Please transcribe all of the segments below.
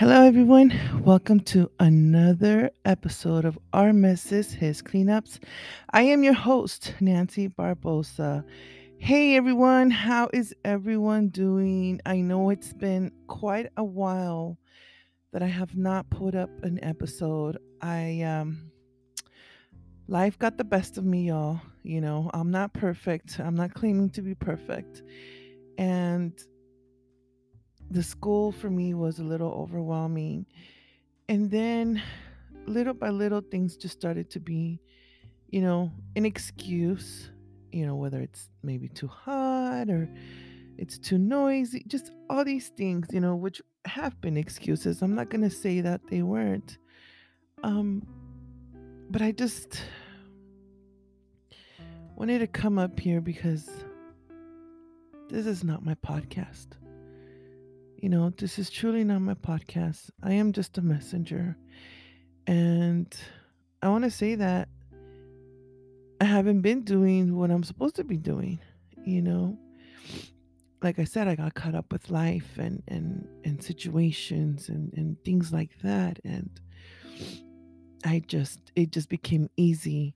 Hello, everyone. Welcome to another episode of Our Messes, His Cleanups. I am your host, Nancy Barbosa. Hey, everyone. How is everyone doing? I know it's been quite a while that I have not put up an episode. I, um, life got the best of me, y'all. You know, I'm not perfect. I'm not claiming to be perfect. And the school for me was a little overwhelming. And then little by little, things just started to be, you know, an excuse, you know, whether it's maybe too hot or it's too noisy, just all these things, you know, which have been excuses. I'm not going to say that they weren't. Um, but I just wanted to come up here because this is not my podcast. You know, this is truly not my podcast. I am just a messenger. And I want to say that I haven't been doing what I'm supposed to be doing, you know. Like I said, I got caught up with life and and and situations and and things like that and I just it just became easy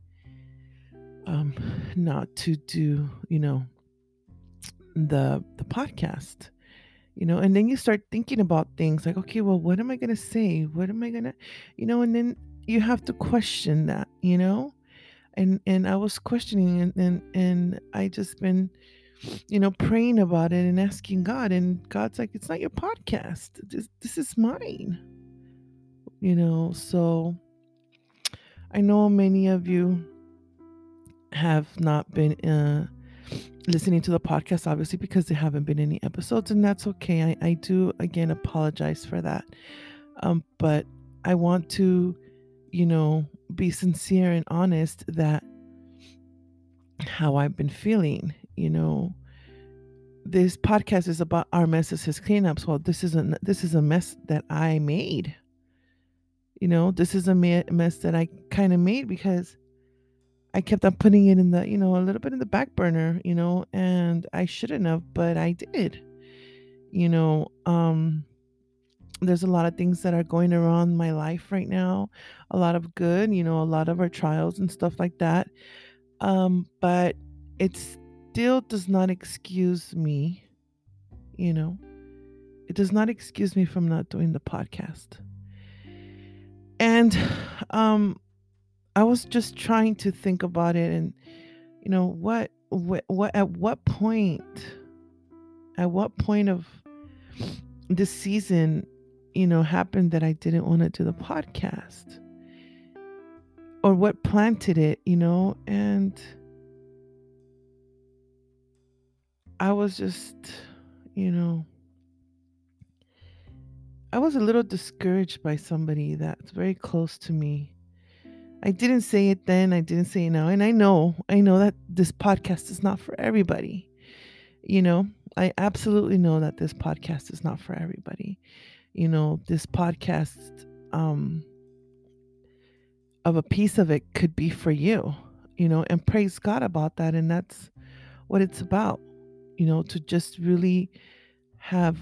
um not to do, you know, the the podcast you know and then you start thinking about things like okay well what am i going to say? What am i going to you know and then you have to question that you know? And and i was questioning and and, and i just been you know praying about it and asking god and god's like it's not your podcast. This, this is mine. You know so i know many of you have not been uh listening to the podcast, obviously, because there haven't been any episodes, and that's okay. I, I do, again, apologize for that. Um, but I want to, you know, be sincere and honest that how I've been feeling, you know. This podcast is about our messes, his cleanups. Well, this isn't. this is a mess that I made. You know, this is a mess that I kind of made because I kept on putting it in the, you know, a little bit in the back burner, you know, and I shouldn't have, but I did. You know, um there's a lot of things that are going around my life right now, a lot of good, you know, a lot of our trials and stuff like that. Um but it still does not excuse me, you know. It does not excuse me from not doing the podcast. And um I was just trying to think about it and you know what what, what at what point at what point of this season you know happened that I didn't want to do the podcast? Or what planted it you know? And I was just you know I was a little discouraged by somebody that's very close to me I didn't say it then, I didn't say it now. And I know, I know that this podcast is not for everybody. You know, I absolutely know that this podcast is not for everybody. You know, this podcast um of a piece of it could be for you, you know, and praise God about that and that's what it's about. You know, to just really have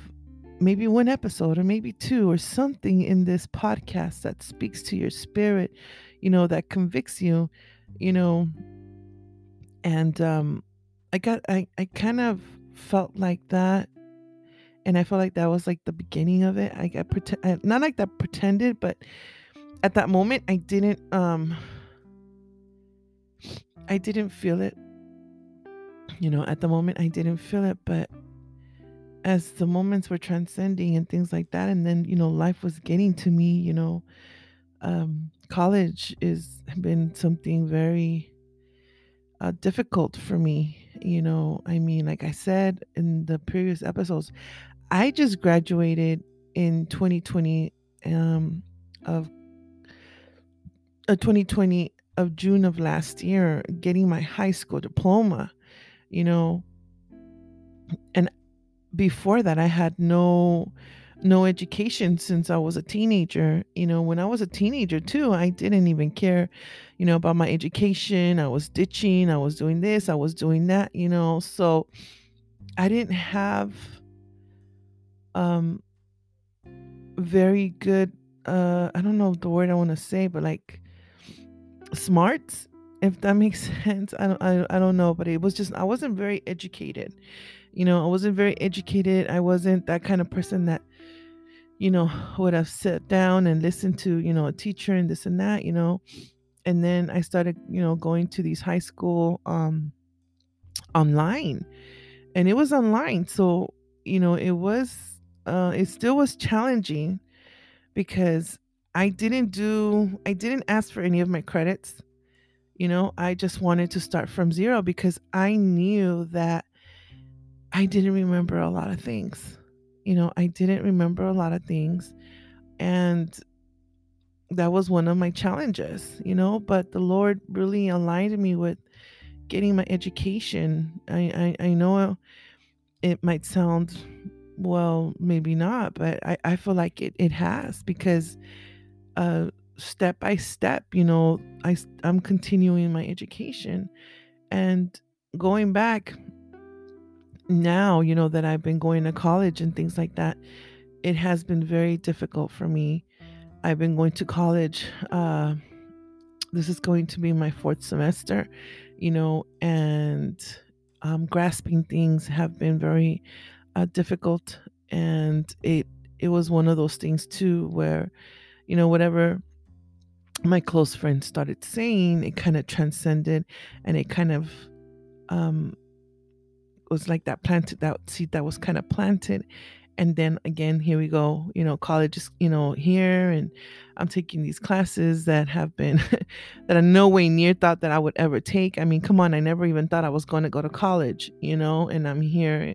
maybe one episode or maybe two or something in this podcast that speaks to your spirit, you know, that convicts you, you know. And um I got I I kind of felt like that and I felt like that was like the beginning of it. I got pretend not like that pretended, but at that moment I didn't um I didn't feel it. You know, at the moment I didn't feel it, but as the moments were transcending and things like that and then, you know, life was getting to me, you know, um college is been something very uh, difficult for me. You know, I mean, like I said in the previous episodes, I just graduated in 2020 um, of uh, 2020 of June of last year, getting my high school diploma. You know, and before that, I had no no education since I was a teenager. You know, when I was a teenager too, I didn't even care, you know, about my education. I was ditching, I was doing this, I was doing that, you know. So I didn't have um very good uh I don't know the word I want to say, but like smarts, if that makes sense. I don't I, I don't know, but it was just I wasn't very educated. You know, I wasn't very educated. I wasn't that kind of person that, you know, would have sat down and listened to, you know, a teacher and this and that, you know. And then I started, you know, going to these high school um online and it was online. So, you know, it was uh it still was challenging because I didn't do I didn't ask for any of my credits. You know, I just wanted to start from zero because I knew that I didn't remember a lot of things. You know, I didn't remember a lot of things and that was one of my challenges, you know, but the Lord really aligned me with getting my education. I I, I know it might sound well, maybe not, but I, I feel like it, it has because uh, step by step, you know, I, I'm continuing my education and going back now, you know, that I've been going to college and things like that, it has been very difficult for me. I've been going to college. Uh, this is going to be my fourth semester, you know, and um, grasping things have been very uh, difficult. And it it was one of those things too where you know whatever my close friends started saying, it kind of transcended and it kind of um was like that planted that seed that was kind of planted. And then again, here we go, you know, college is, you know, here and I'm taking these classes that have been that I no way near thought that I would ever take. I mean, come on, I never even thought I was going to go to college, you know, and I'm here,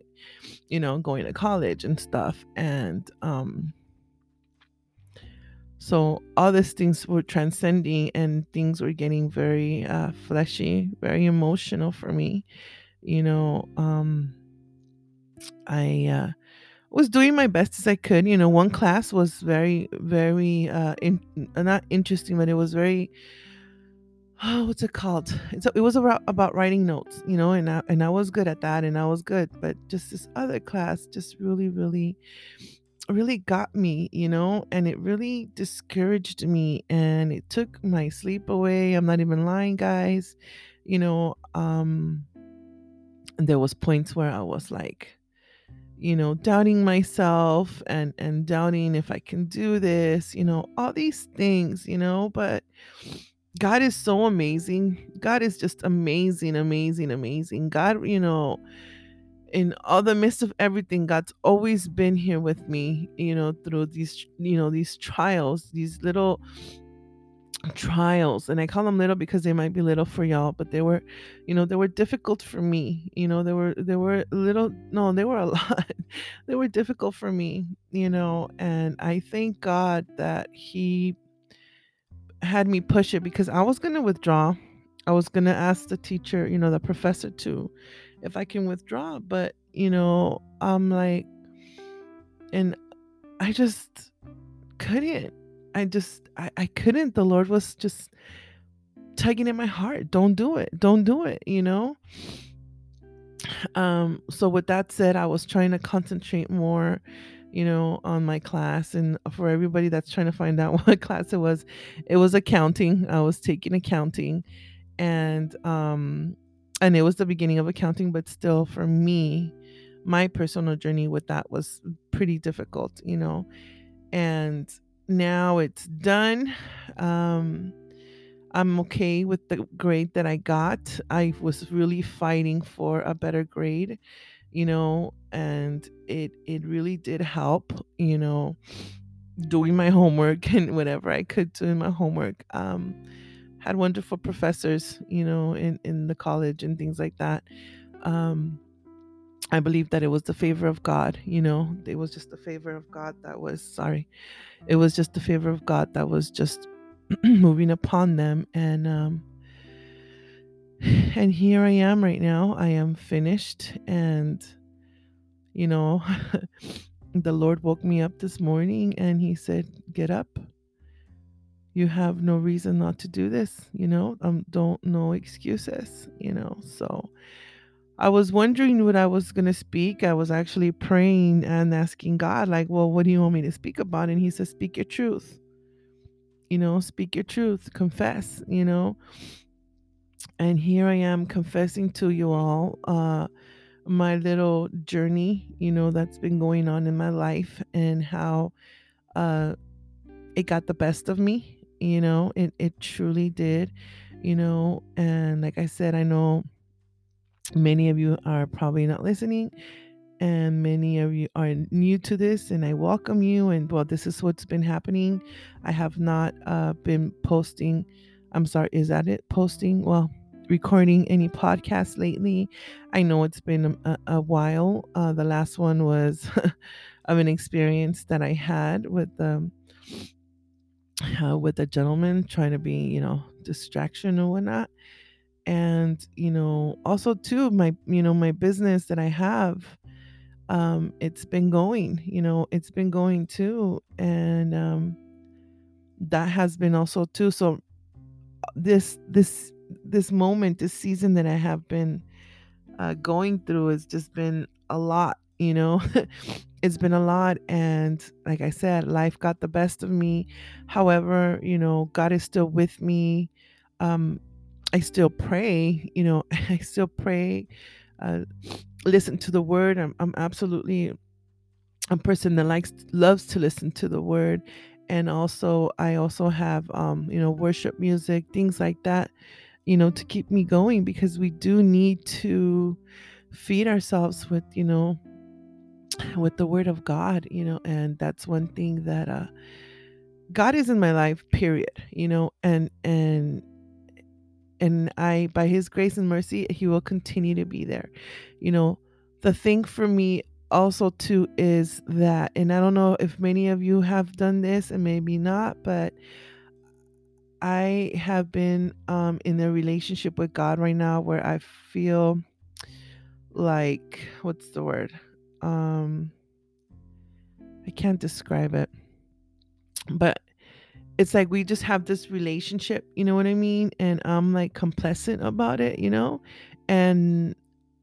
you know, going to college and stuff. And um so all these things were transcending and things were getting very uh, fleshy, very emotional for me. You know, um, I uh, was doing my best as I could. You know, one class was very, very uh, in, not interesting, but it was very oh, what's it called? It's, it was about about writing notes. You know, and I, and I was good at that, and I was good. But just this other class just really, really really got me, you know, and it really discouraged me and it took my sleep away. I'm not even lying, guys. You know, um there was points where I was like, you know, doubting myself and and doubting if I can do this, you know, all these things, you know, but God is so amazing. God is just amazing, amazing, amazing. God, you know, in all the midst of everything god's always been here with me you know through these you know these trials these little trials and i call them little because they might be little for y'all but they were you know they were difficult for me you know they were they were little no they were a lot. They were difficult for me you know and i thank god that he had me push it because i was going to withdraw. I was going to ask the teacher you know the professor to if i can withdraw but you know i'm like and i just couldn't i just I, I couldn't. The lord was just tugging at my heart don't do it don't do it you know? Um so with that said i was trying to concentrate more you know on my class and for everybody that's trying to find out what class it was it was accounting. I was taking accounting and um and it was the beginning of accounting but still for me my personal journey with that was pretty difficult you know? And now it's done um I'm okay with the grade that I got. I was really fighting for a better grade, you know, and it it really did help, you know, doing my homework and whatever I could doing my homework. Um had wonderful professors, you know, in in the college and things like that. Um I believe that it was the favor of God, you know. It was just the favor of God that was sorry. It was just the favor of God that was just moving upon them and um and here I am right now. I am finished and you know the Lord woke me up this morning and he said, "Get up. You have no reason not to do this, you know. Um don't no excuses, you know." So I was wondering what I was going to speak. I was actually praying and asking God, like, well, what do you want me to speak about? And He said, speak your truth. You know, speak your truth, confess, you know. And here I am confessing to you all uh, my little journey, you know, that's been going on in my life and how uh, it got the best of me. You know, it, it truly did, you know. And like I said, I know many of you are probably not listening and many of you are new to this and i welcome you and well this is what's been happening. I have not uh, been posting i'm sorry is that it? Posting well recording any podcasts lately. I know it's been a, a while. Uh, the last one was of an experience that i had with um uh, with a gentleman trying to be you know distraction or whatnot and you know also too my you know my business that i have um it's been going you know it's been going too and um that has been also too so this this this moment this season that i have been uh, going through has just been a lot you know it's been a lot and like i said life got the best of me. However you know god is still with me um i still pray you know i still pray uh listen to the word. I'm, I'm absolutely a person that likes loves to listen to the word. And also i also have um you know worship music things like that you know to keep me going because we do need to feed ourselves with you know with the word of god you know and that's one thing that uh god is in my life period you know and and and i by his grace and mercy he will continue to be there. You know the thing for me also too is that and i don't know if many of you have done this and maybe not but i have been um in a relationship with god right now where i feel like what's the word? Um i can't describe it. But it's like we just have this relationship you know what i mean? And i'm like complacent about it you know? And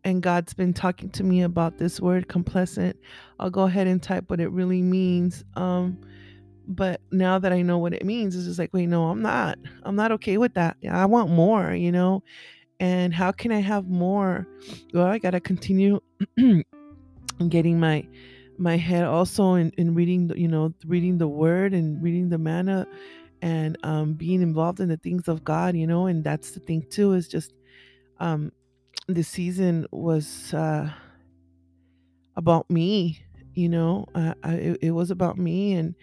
and god's been talking to me about this word complacent. I'll go ahead and type what it really means um but now that i know what it means it's just like wait no i'm not. I'm not okay with that. I want more you know? And how can i have more? Well i gotta continue getting my my head also in, in reading the, you know reading the word and reading the manna and um, being involved in the things of god you know and that's the thing too is just um the season was uh about me you know uh, I, it, it was about me and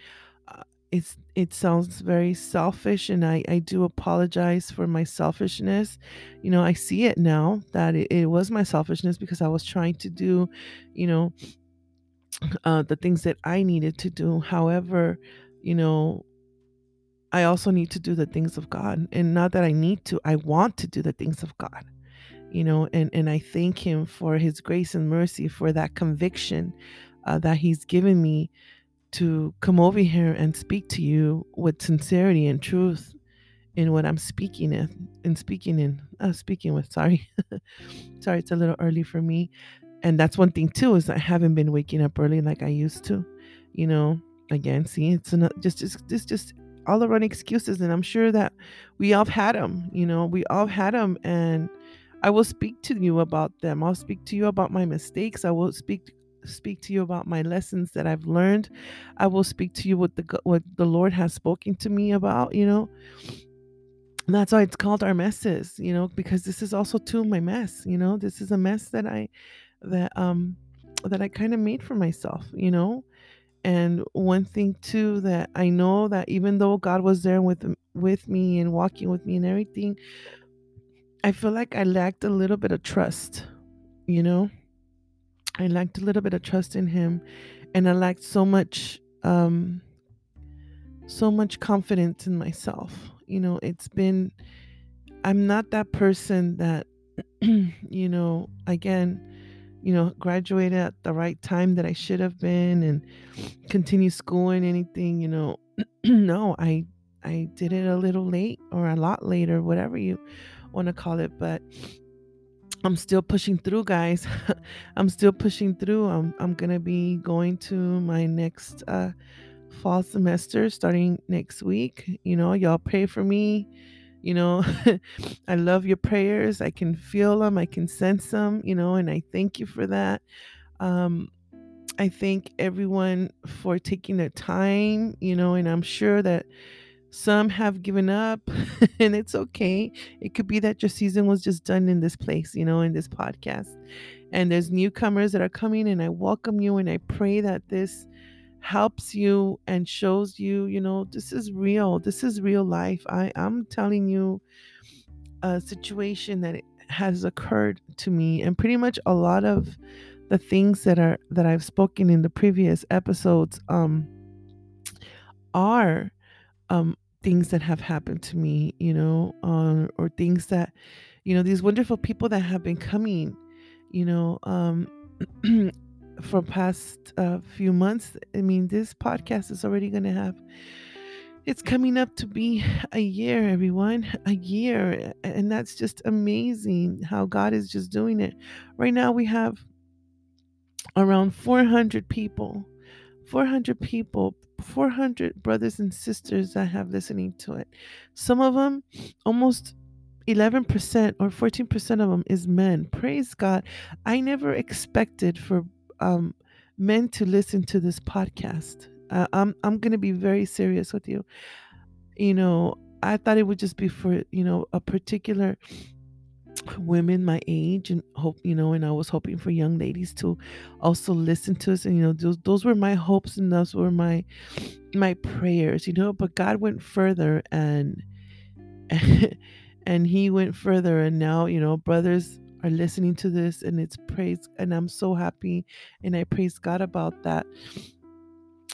uh, it's it sounds very selfish and I, I do apologize for my selfishness. You know i see it now that it, it was my selfishness because i was trying to do you know uh, the things that I needed to do. However, you know, I also need to do the things of God. And not that I need to, I want to do the things of God. You know, and, and I thank him for his grace and mercy for that conviction uh, that he's given me to come over here and speak to you with sincerity and truth in what I'm speaking in and speaking in uh, speaking with sorry sorry it's a little early for me and that's one thing too is I haven't been waking up early like I used to. You know, again, see, it's not just just just just all around excuses, and I'm sure that we all had them. You know, we all had them, and I will speak to you about them. I'll speak to you about my mistakes. I will speak speak to you about my lessons that I've learned. I will speak to you what the what the Lord has spoken to me about. You know, and that's why it's called our messes. You know, because this is also too my mess. You know, this is a mess that I that um that I kind of made for myself, you know? And one thing too that I know that even though God was there with with me and walking with me and everything, I feel like I lacked a little bit of trust, you know? I lacked a little bit of trust in him and I lacked so much um so much confidence in myself. You know, it's been I'm not that person that you know, again, you know, graduated at the right time that I should have been and continue schooling anything, you know. no, I I did it a little late or a lot later, whatever you want to call it, but I'm still pushing through, guys. I'm still pushing through. I'm I'm gonna be going to my next uh, fall semester starting next week. You know, y'all pray for me. You know, I love your prayers. I can feel them. I can sense them. You know, and I thank you for that. Um, I thank everyone for taking their time. You know, and I'm sure that some have given up, and it's okay. It could be that your season was just done in this place, you know, in this podcast. And there's newcomers that are coming, and I welcome you, and I pray that this helps you and shows you, you know, this is real. This is real life. I, I'm telling you a situation that has occurred to me, and pretty much a lot of the things that are that I've spoken in the previous episodes um are um things that have happened to me, you know, uh, or things that, you know, these wonderful people that have been coming, you know, um, for past uh, few months. I mean, this podcast is already going to have. It's coming up to be a year, everyone, a year. And that's just amazing how God is just doing it. Right now, we have around 400 people 400 people 400 brothers and sisters that have listening to it some of them almost 11% or 14% of them is men praise god i never expected for um, men to listen to this podcast. Uh, i'm, I'm to be very serious with you. You know i thought it would just be for you know a particular women my age and hope you know and i was hoping for young ladies to also listen to us. And you know those, those were my hopes and those were my my prayers you know but god went further and and he went further. And now you know brothers are listening to this and it's praise and i'm so happy and i praise god about that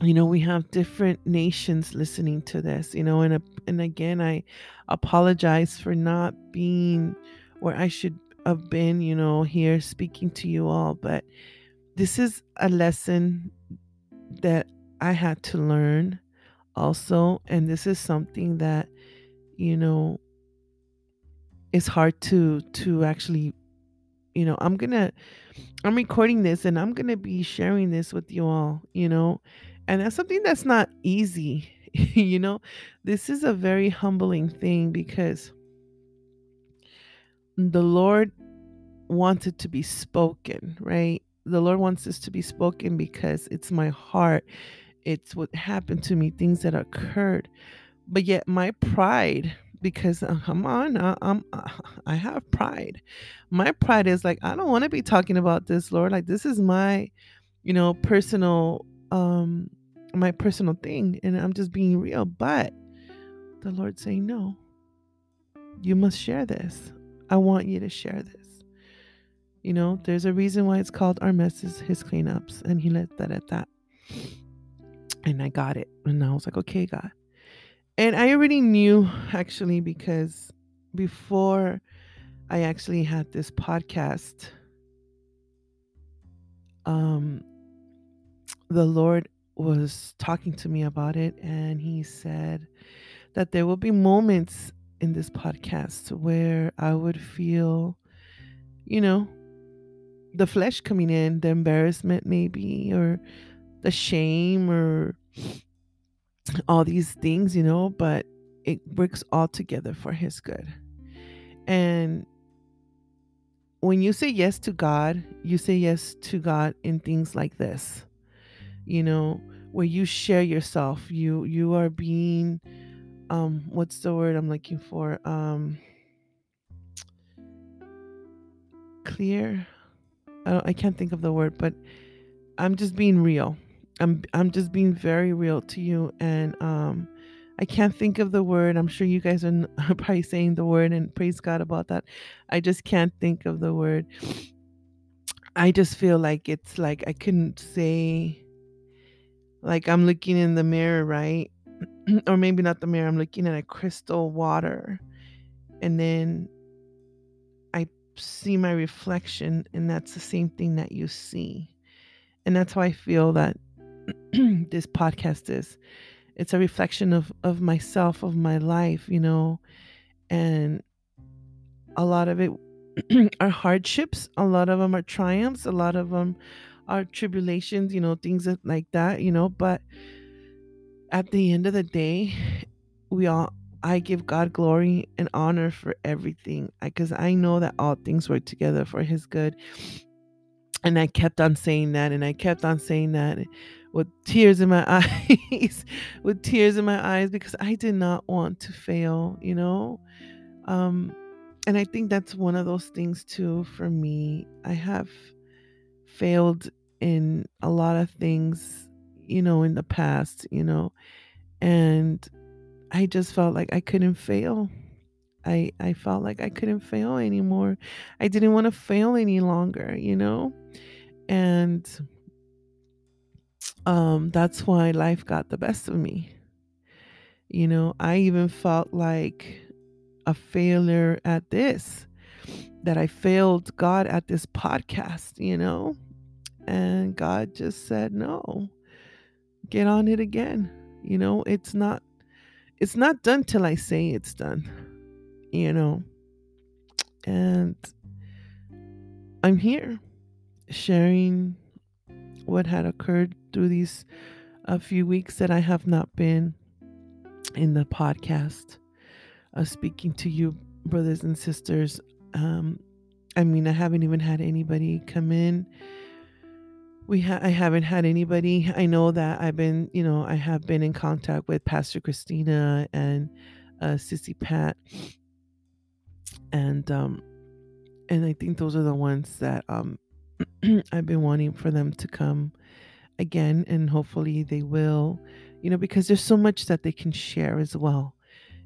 you know we have different nations listening to this you know and uh, and again i apologize for not being where I should have been, you know, here speaking to you all. But this is a lesson that I had to learn also. And this is something that, you know, it's hard to to actually you know i'm gonna i'm recording this and i'm gonna be sharing this with you all you know and that's something that's not easy you know this is a very humbling thing because the Lord wants it to be spoken, right? The Lord wants this to be spoken because it's my heart. It's what happened to me, things that occurred. But yet my pride, because uh, come on, I, I'm uh, I have pride. My pride is like I don't want to be talking about this, Lord. Like this is my, you know, personal um my personal thing and I'm just being real, but the Lord saying no. You must share this. I want you to share this. You know, there's a reason why it's called our messes, his cleanups, and he let that at that. And I got it. And I was like, okay, God. And I already knew actually because before I actually had this podcast, um, the Lord was talking to me about it, and He said that there will be moments in this podcast where I would feel, you know, the flesh coming in, the embarrassment maybe, or the shame, or all these things, you know, but it works all together for His good. And when you say yes to God, you say yes to God in things like this, you know, where you share yourself, you you are being um what's the word I'm looking for? Um clear. I don't, I can't think of the word, but I'm just being real. I'm I'm just being very real to you and um I can't think of the word. I'm sure you guys are probably saying the word and praise God about that. I just can't think of the word. I just feel like it's like I couldn't say like I'm looking in the mirror, right? or maybe not the mirror, I'm looking at a crystal water. And then I see my reflection, and that's the same thing that you see. And that's how I feel that this podcast is. It's a reflection of, of myself, of my life, you know, and a lot of it are hardships, a lot of them are triumphs, a lot of them are tribulations, you know, things like that, you know, but at the end of the day, we all I give God glory and honor for everything because I know that all things work together for his good. And I kept on saying that and I kept on saying that with tears in my eyes, with tears in my eyes because I did not want to fail, you know? Um and I think that's one of those things too for me. I have failed in a lot of things, you know, in the past, you know, and I just felt like I couldn't fail. I I felt like I couldn't fail anymore. I didn't want to fail any longer, you know? And um that's why life got the best of me. You know, I even felt like a failure at this that I failed God at this podcast, you know? And God just said, "No. Get on it again." You know, it's not it's not done till I say it's done. You know. And I'm here sharing what had occurred through these a few weeks that I have not been in the podcast, uh, speaking to you, brothers and sisters. Um, I mean, I haven't even had anybody come in. We ha- I haven't had anybody. I know that I've been, you know, I have been in contact with Pastor Christina and uh, Sissy Pat, and um, and I think those are the ones that um, I've been wanting for them to come again, and hopefully they will, you know, because there's so much that they can share as well.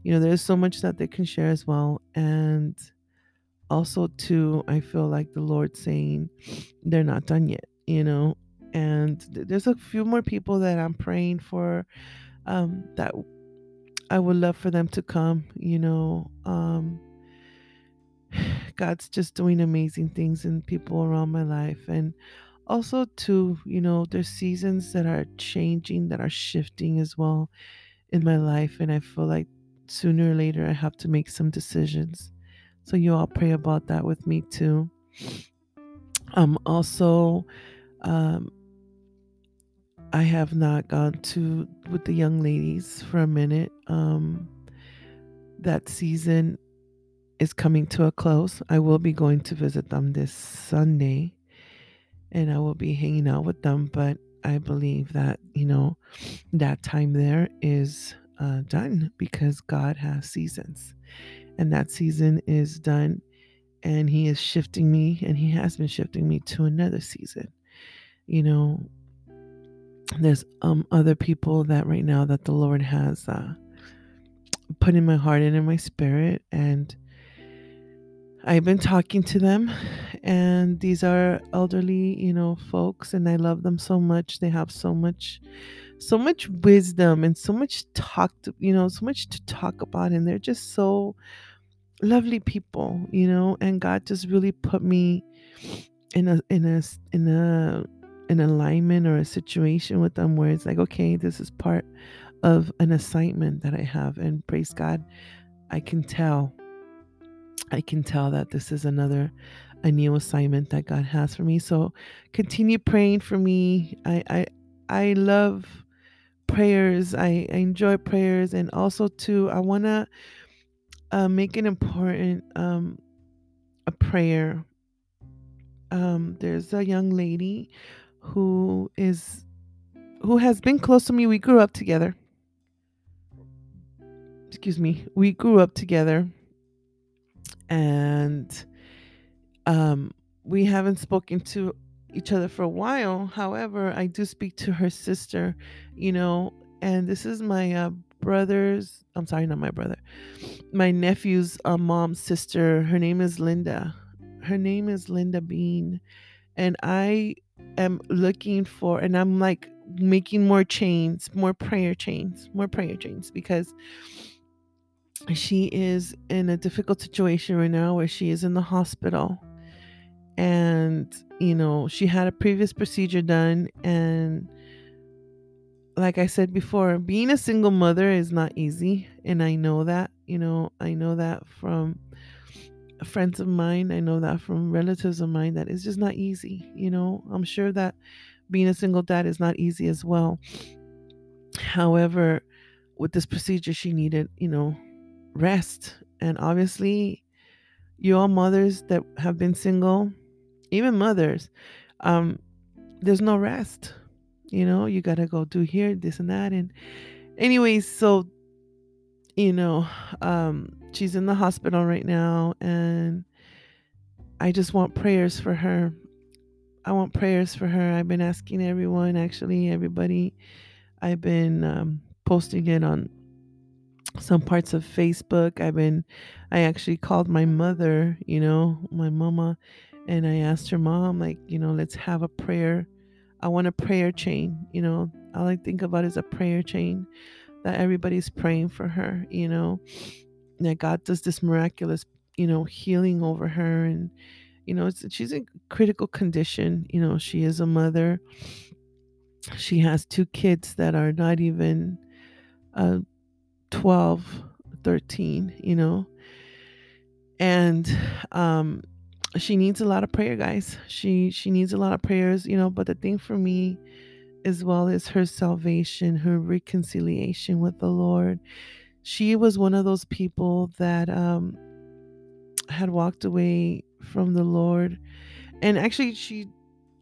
You know, there's so much that they can share as well, and also too, I feel like the Lord saying they're not done yet, you know, and th- there's a few more people that I'm praying for um, that I would love for them to come, you know. Um, God's just doing amazing things in people around my life. And also, too, you know, there's seasons that are changing, that are shifting as well in my life. And I feel like sooner or later I have to make some decisions. So, you all pray about that with me, too. Um, also, um, I have not gone to with the young ladies for a minute. Um, that season is coming to a close. I will be going to visit them this Sunday and I will be hanging out with them. But I believe that, you know, that time there is uh, done because God has seasons and that season is done. And He is shifting me and He has been shifting me to another season. You know, there's um other people that right now that the Lord has uh, put in my heart and in my spirit and I've been talking to them, and these are elderly, you know, folks, and I love them so much. They have so much, so much wisdom and so much talk to, you know, so much to talk about, and they're just so lovely people, you know. And God just really put me in a in a in a an alignment or a situation with them where it's like, okay, this is part of an assignment that I have, and praise God, I can tell I can tell that this is another a new assignment that God has for me. So continue praying for me. I I I love prayers. I, I enjoy prayers and also too I want to uh, make an important um a prayer. Um there's a young lady who is who has been close to me. We grew up together. Excuse me. We grew up together and um, we haven't spoken to each other for a while. However, I do speak to her sister, you know, and this is my uh, brother's, I'm sorry, not my brother, my nephew's uh, mom's sister. Her name is Linda. Her name is Linda Bean. And I am looking for, and I'm like making more chains, more prayer chains, more prayer chains because she is in a difficult situation right now where she is in the hospital and you know she had a previous procedure done and like i said before being a single mother is not easy and i know that you know i know that from friends of mine, I know that from relatives of mine, that it's just not easy. You know, I'm sure that being a single dad is not easy as well. However, with this procedure, she needed, you know, rest. And obviously, you all mothers that have been single, even mothers, um, there's no rest. You know, you got to go do here, this and that. And, anyways, so, you know, um, she's in the hospital right now. And I just want prayers for her. I want prayers for her. I've been asking everyone, actually, everybody. I've been um, posting it on some parts of Facebook. I've been, I actually called my mother, you know, my mama, and I asked her mom, like, you know, let's have a prayer. I want a prayer chain, you know. All I think about is a prayer chain that everybody's praying for her, you know, that God does this miraculous, you know, healing over her. And, you know, she's in critical condition. You know, she is a mother. She has two kids that are not even uh, 12, 13, you know. And um she needs a lot of prayer, guys. She she needs a lot of prayers, you know, but the thing for me as well is her salvation, her reconciliation with the Lord. She was one of those people that um had walked away from the Lord. And actually she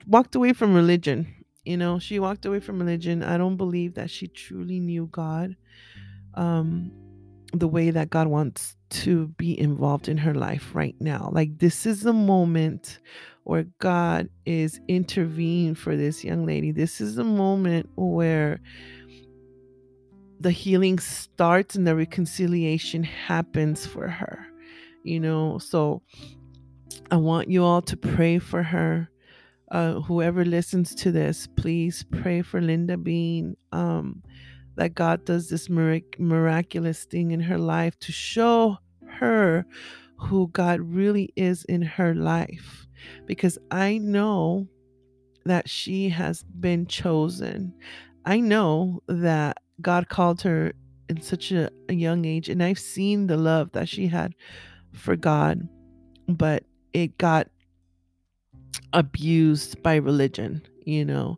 walked away from religion. You know, she walked away from religion. I don't believe that she truly knew God um, the way that God wants to be involved in her life right now. Like, this is the moment where God is intervening for this young lady. This is the moment where the healing starts and the reconciliation happens for her. You know, so I want you all to pray for her. Uh, whoever listens to this, please pray for Linda Bean. Um, that God does this mirac- miraculous thing in her life to show her who God really is in her life. Because I know that she has been chosen. I know that God called her in such a, a young age, and I've seen the love that she had for God, but it got abused by religion, you know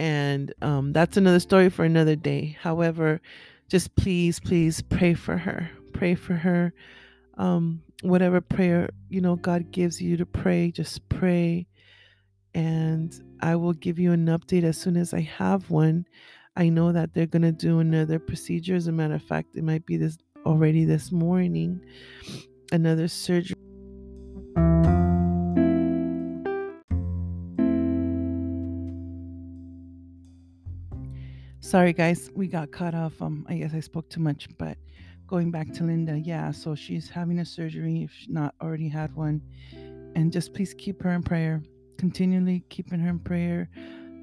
and um, that's another story for another day. However, just please, please pray for her. Pray for her. Um, whatever prayer you know God gives you to pray, just pray, and I will give you an update as soon as I have one. I know that they're gonna do another procedure. As a matter of fact, it might be this already this morning, another surgery. Sorry, guys, we got cut off. Um, I guess I spoke too much, but going back to Linda, yeah, so she's having a surgery if she's not already had one. And just please keep her in prayer, continually keeping her in prayer.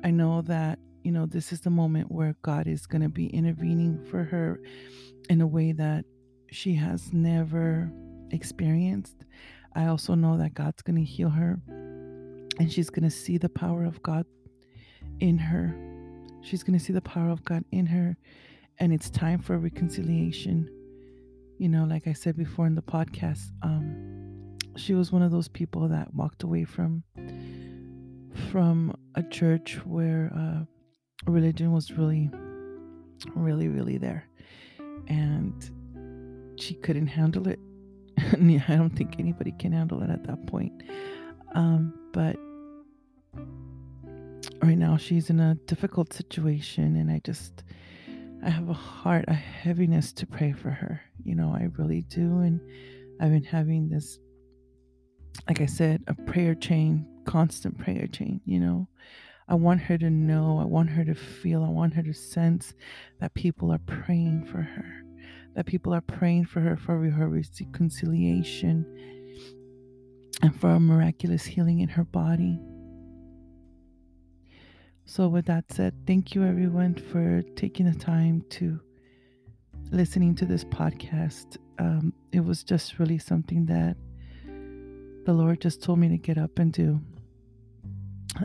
I know that, you know, this is the moment where God is going to be intervening for her in a way that she has never experienced. I also know that God's going to heal her and she's going to see the power of God in her She's going to see the power of God in her, and it's time for reconciliation. You know, like I said before in the podcast, um, she was one of those people that walked away from from a church where uh, religion was really, really, really there, and she couldn't handle it. I don't think anybody can handle it at that point. Um, but right now she's in a difficult situation and I just I have a heart, a heaviness to pray for her. You know, I really do. And I've been having this, like I said, a prayer chain, constant prayer chain, you know. I want her to know, I want her to feel, I want her to sense that people are praying for her, that people are praying for her for her reconciliation and for a miraculous healing in her body. So, with that said, thank you everyone for taking the time to listening to this podcast. Um, it was just really something that the Lord just told me to get up and do.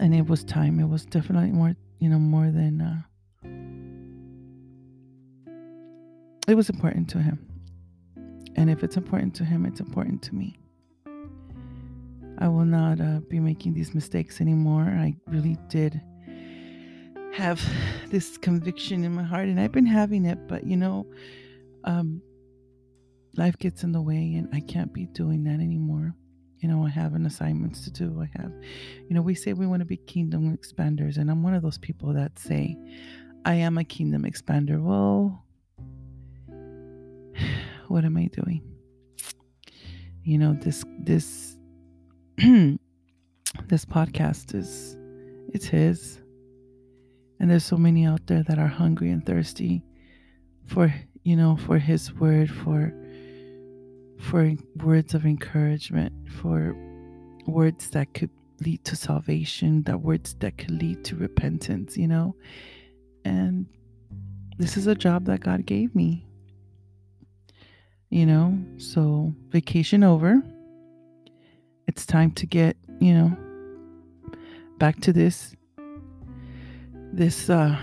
And it was time. It was definitely more, you know, more than. Uh, it was important to Him. And if it's important to Him, it's important to me. I will not uh, be making these mistakes anymore. I really did have this conviction in my heart, and I've been having it, but you know, um, life gets in the way, and I can't be doing that anymore. You know, I have an assignments to do. I have, you know, we say we want to be kingdom expanders, and I'm one of those people that say, I am a kingdom expander. Well, what am I doing? You know, this this this podcast is it's his. And there's so many out there that are hungry and thirsty for, you know, for his word, for for words of encouragement, for words that could lead to salvation, that words that could lead to repentance, you know? And this is a job that God gave me. You know, so vacation over. It's time to get, you know, back to this this uh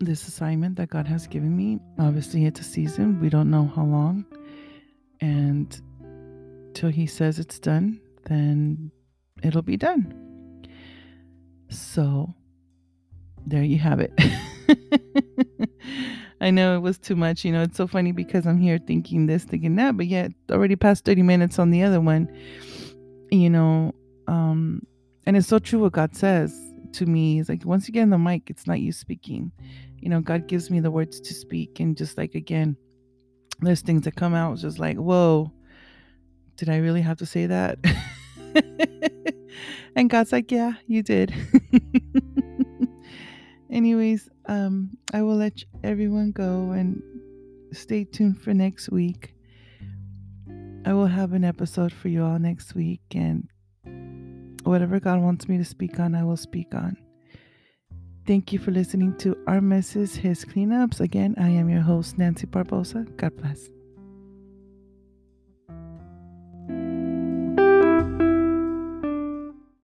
this assignment that God has given me. Obviously, it's a season. We don't know how long. And till he says it's done, then it'll be done. So there you have it. I know it was too much. You know, it's so funny because I'm here thinking this, thinking that, but yet already past 30 minutes on the other one. You know, um, and it's so true what God says to me. It's like once you get in the mic, it's not you speaking. You know, God gives me the words to speak. And just like again, there's things that come out just like, whoa, did I really have to say that? and God's like, yeah, you did. Anyways, um, I will let everyone go and stay tuned for next week. I will have an episode for you all next week, and whatever God wants me to speak on, I will speak on. Thank you for listening to our messes, his cleanups. Again, I am your host, Nancy Barbosa. God bless.